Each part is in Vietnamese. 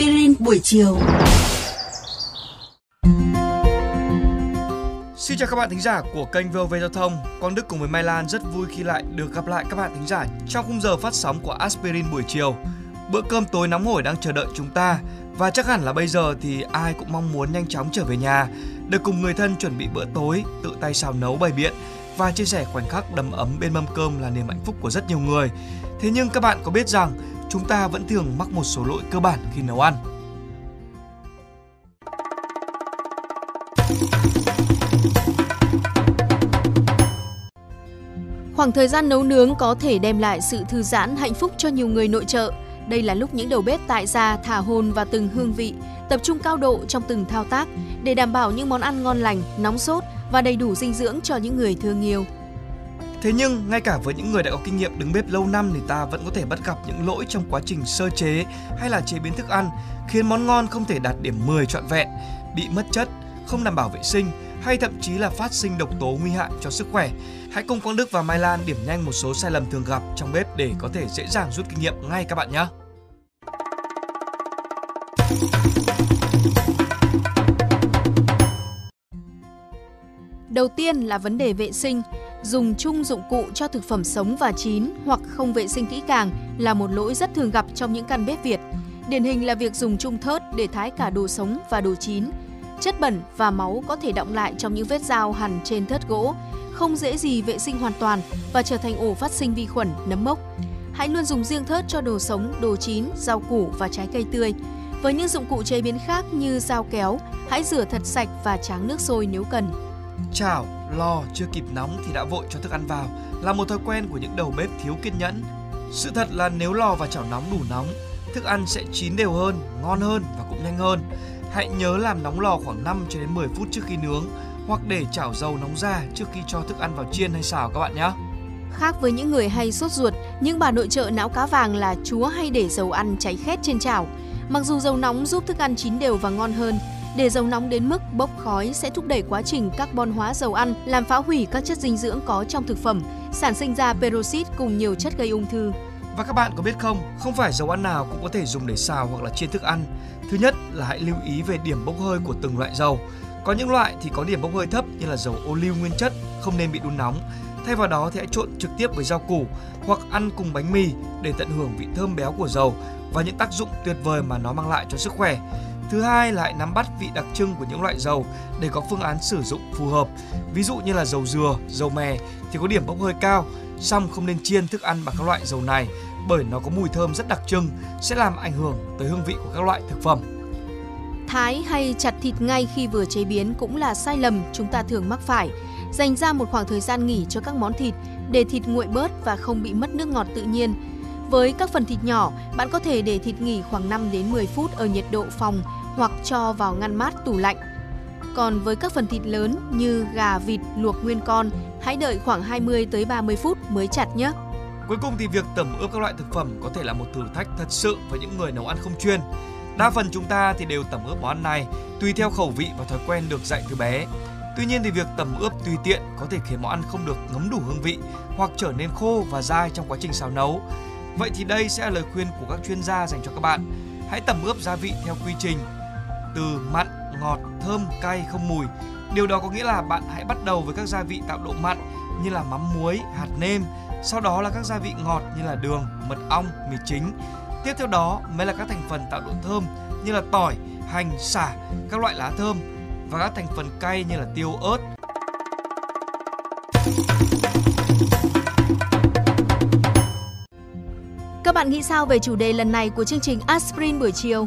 aspirin buổi chiều. Xin chào các bạn thính giả của kênh VOV Giao thông. Quang Đức cùng với Mai Lan rất vui khi lại được gặp lại các bạn thính giả trong khung giờ phát sóng của Aspirin buổi chiều. Bữa cơm tối nóng hổi đang chờ đợi chúng ta và chắc hẳn là bây giờ thì ai cũng mong muốn nhanh chóng trở về nhà để cùng người thân chuẩn bị bữa tối, tự tay xào nấu bày biện và chia sẻ khoảnh khắc đầm ấm bên mâm cơm là niềm hạnh phúc của rất nhiều người. Thế nhưng các bạn có biết rằng chúng ta vẫn thường mắc một số lỗi cơ bản khi nấu ăn. Khoảng thời gian nấu nướng có thể đem lại sự thư giãn, hạnh phúc cho nhiều người nội trợ. Đây là lúc những đầu bếp tại gia thả hồn vào từng hương vị, tập trung cao độ trong từng thao tác để đảm bảo những món ăn ngon lành, nóng sốt và đầy đủ dinh dưỡng cho những người thương yêu. Thế nhưng ngay cả với những người đã có kinh nghiệm đứng bếp lâu năm thì ta vẫn có thể bắt gặp những lỗi trong quá trình sơ chế hay là chế biến thức ăn khiến món ngon không thể đạt điểm 10 trọn vẹn, bị mất chất, không đảm bảo vệ sinh hay thậm chí là phát sinh độc tố nguy hại cho sức khỏe. Hãy cùng Quang Đức và Mai Lan điểm nhanh một số sai lầm thường gặp trong bếp để có thể dễ dàng rút kinh nghiệm ngay các bạn nhé. Đầu tiên là vấn đề vệ sinh. Dùng chung dụng cụ cho thực phẩm sống và chín hoặc không vệ sinh kỹ càng là một lỗi rất thường gặp trong những căn bếp Việt. Điển hình là việc dùng chung thớt để thái cả đồ sống và đồ chín. Chất bẩn và máu có thể động lại trong những vết dao hằn trên thớt gỗ, không dễ gì vệ sinh hoàn toàn và trở thành ổ phát sinh vi khuẩn, nấm mốc. Hãy luôn dùng riêng thớt cho đồ sống, đồ chín, rau củ và trái cây tươi. Với những dụng cụ chế biến khác như dao kéo, hãy rửa thật sạch và tráng nước sôi nếu cần. Chảo, lò chưa kịp nóng thì đã vội cho thức ăn vào là một thói quen của những đầu bếp thiếu kiên nhẫn. Sự thật là nếu lò và chảo nóng đủ nóng, thức ăn sẽ chín đều hơn, ngon hơn và cũng nhanh hơn. Hãy nhớ làm nóng lò khoảng 5 cho đến 10 phút trước khi nướng hoặc để chảo dầu nóng ra trước khi cho thức ăn vào chiên hay xào các bạn nhé. Khác với những người hay sốt ruột, những bà nội trợ não cá vàng là chúa hay để dầu ăn cháy khét trên chảo. Mặc dù dầu nóng giúp thức ăn chín đều và ngon hơn, để dầu nóng đến mức bốc khói sẽ thúc đẩy quá trình carbon hóa dầu ăn, làm phá hủy các chất dinh dưỡng có trong thực phẩm, sản sinh ra peroxide cùng nhiều chất gây ung thư. Và các bạn có biết không, không phải dầu ăn nào cũng có thể dùng để xào hoặc là chiên thức ăn. Thứ nhất là hãy lưu ý về điểm bốc hơi của từng loại dầu. Có những loại thì có điểm bốc hơi thấp như là dầu ô liu nguyên chất, không nên bị đun nóng. Thay vào đó thì hãy trộn trực tiếp với rau củ hoặc ăn cùng bánh mì để tận hưởng vị thơm béo của dầu và những tác dụng tuyệt vời mà nó mang lại cho sức khỏe. Thứ hai là hãy nắm bắt vị đặc trưng của những loại dầu để có phương án sử dụng phù hợp. Ví dụ như là dầu dừa, dầu mè thì có điểm bốc hơi cao, song không nên chiên thức ăn bằng các loại dầu này bởi nó có mùi thơm rất đặc trưng sẽ làm ảnh hưởng tới hương vị của các loại thực phẩm. Thái hay chặt thịt ngay khi vừa chế biến cũng là sai lầm chúng ta thường mắc phải. Dành ra một khoảng thời gian nghỉ cho các món thịt để thịt nguội bớt và không bị mất nước ngọt tự nhiên. Với các phần thịt nhỏ, bạn có thể để thịt nghỉ khoảng 5 đến 10 phút ở nhiệt độ phòng hoặc cho vào ngăn mát tủ lạnh. Còn với các phần thịt lớn như gà, vịt luộc nguyên con, hãy đợi khoảng 20 tới 30 phút mới chặt nhé. Cuối cùng thì việc tẩm ướp các loại thực phẩm có thể là một thử thách thật sự với những người nấu ăn không chuyên. Đa phần chúng ta thì đều tẩm ướp món ăn này tùy theo khẩu vị và thói quen được dạy từ bé. Tuy nhiên thì việc tẩm ướp tùy tiện có thể khiến món ăn không được ngấm đủ hương vị hoặc trở nên khô và dai trong quá trình xào nấu. Vậy thì đây sẽ là lời khuyên của các chuyên gia dành cho các bạn. Hãy tẩm ướp gia vị theo quy trình từ mặn, ngọt, thơm, cay không mùi. Điều đó có nghĩa là bạn hãy bắt đầu với các gia vị tạo độ mặn như là mắm muối, hạt nêm, sau đó là các gia vị ngọt như là đường, mật ong, mì chính. Tiếp theo đó mới là các thành phần tạo độ thơm như là tỏi, hành, xả, các loại lá thơm và các thành phần cay như là tiêu, ớt. Các bạn nghĩ sao về chủ đề lần này của chương trình Aspirin buổi chiều?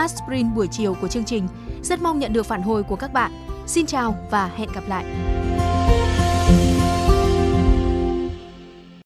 Aspirin buổi chiều của chương trình. Rất mong nhận được phản hồi của các bạn. Xin chào và hẹn gặp lại!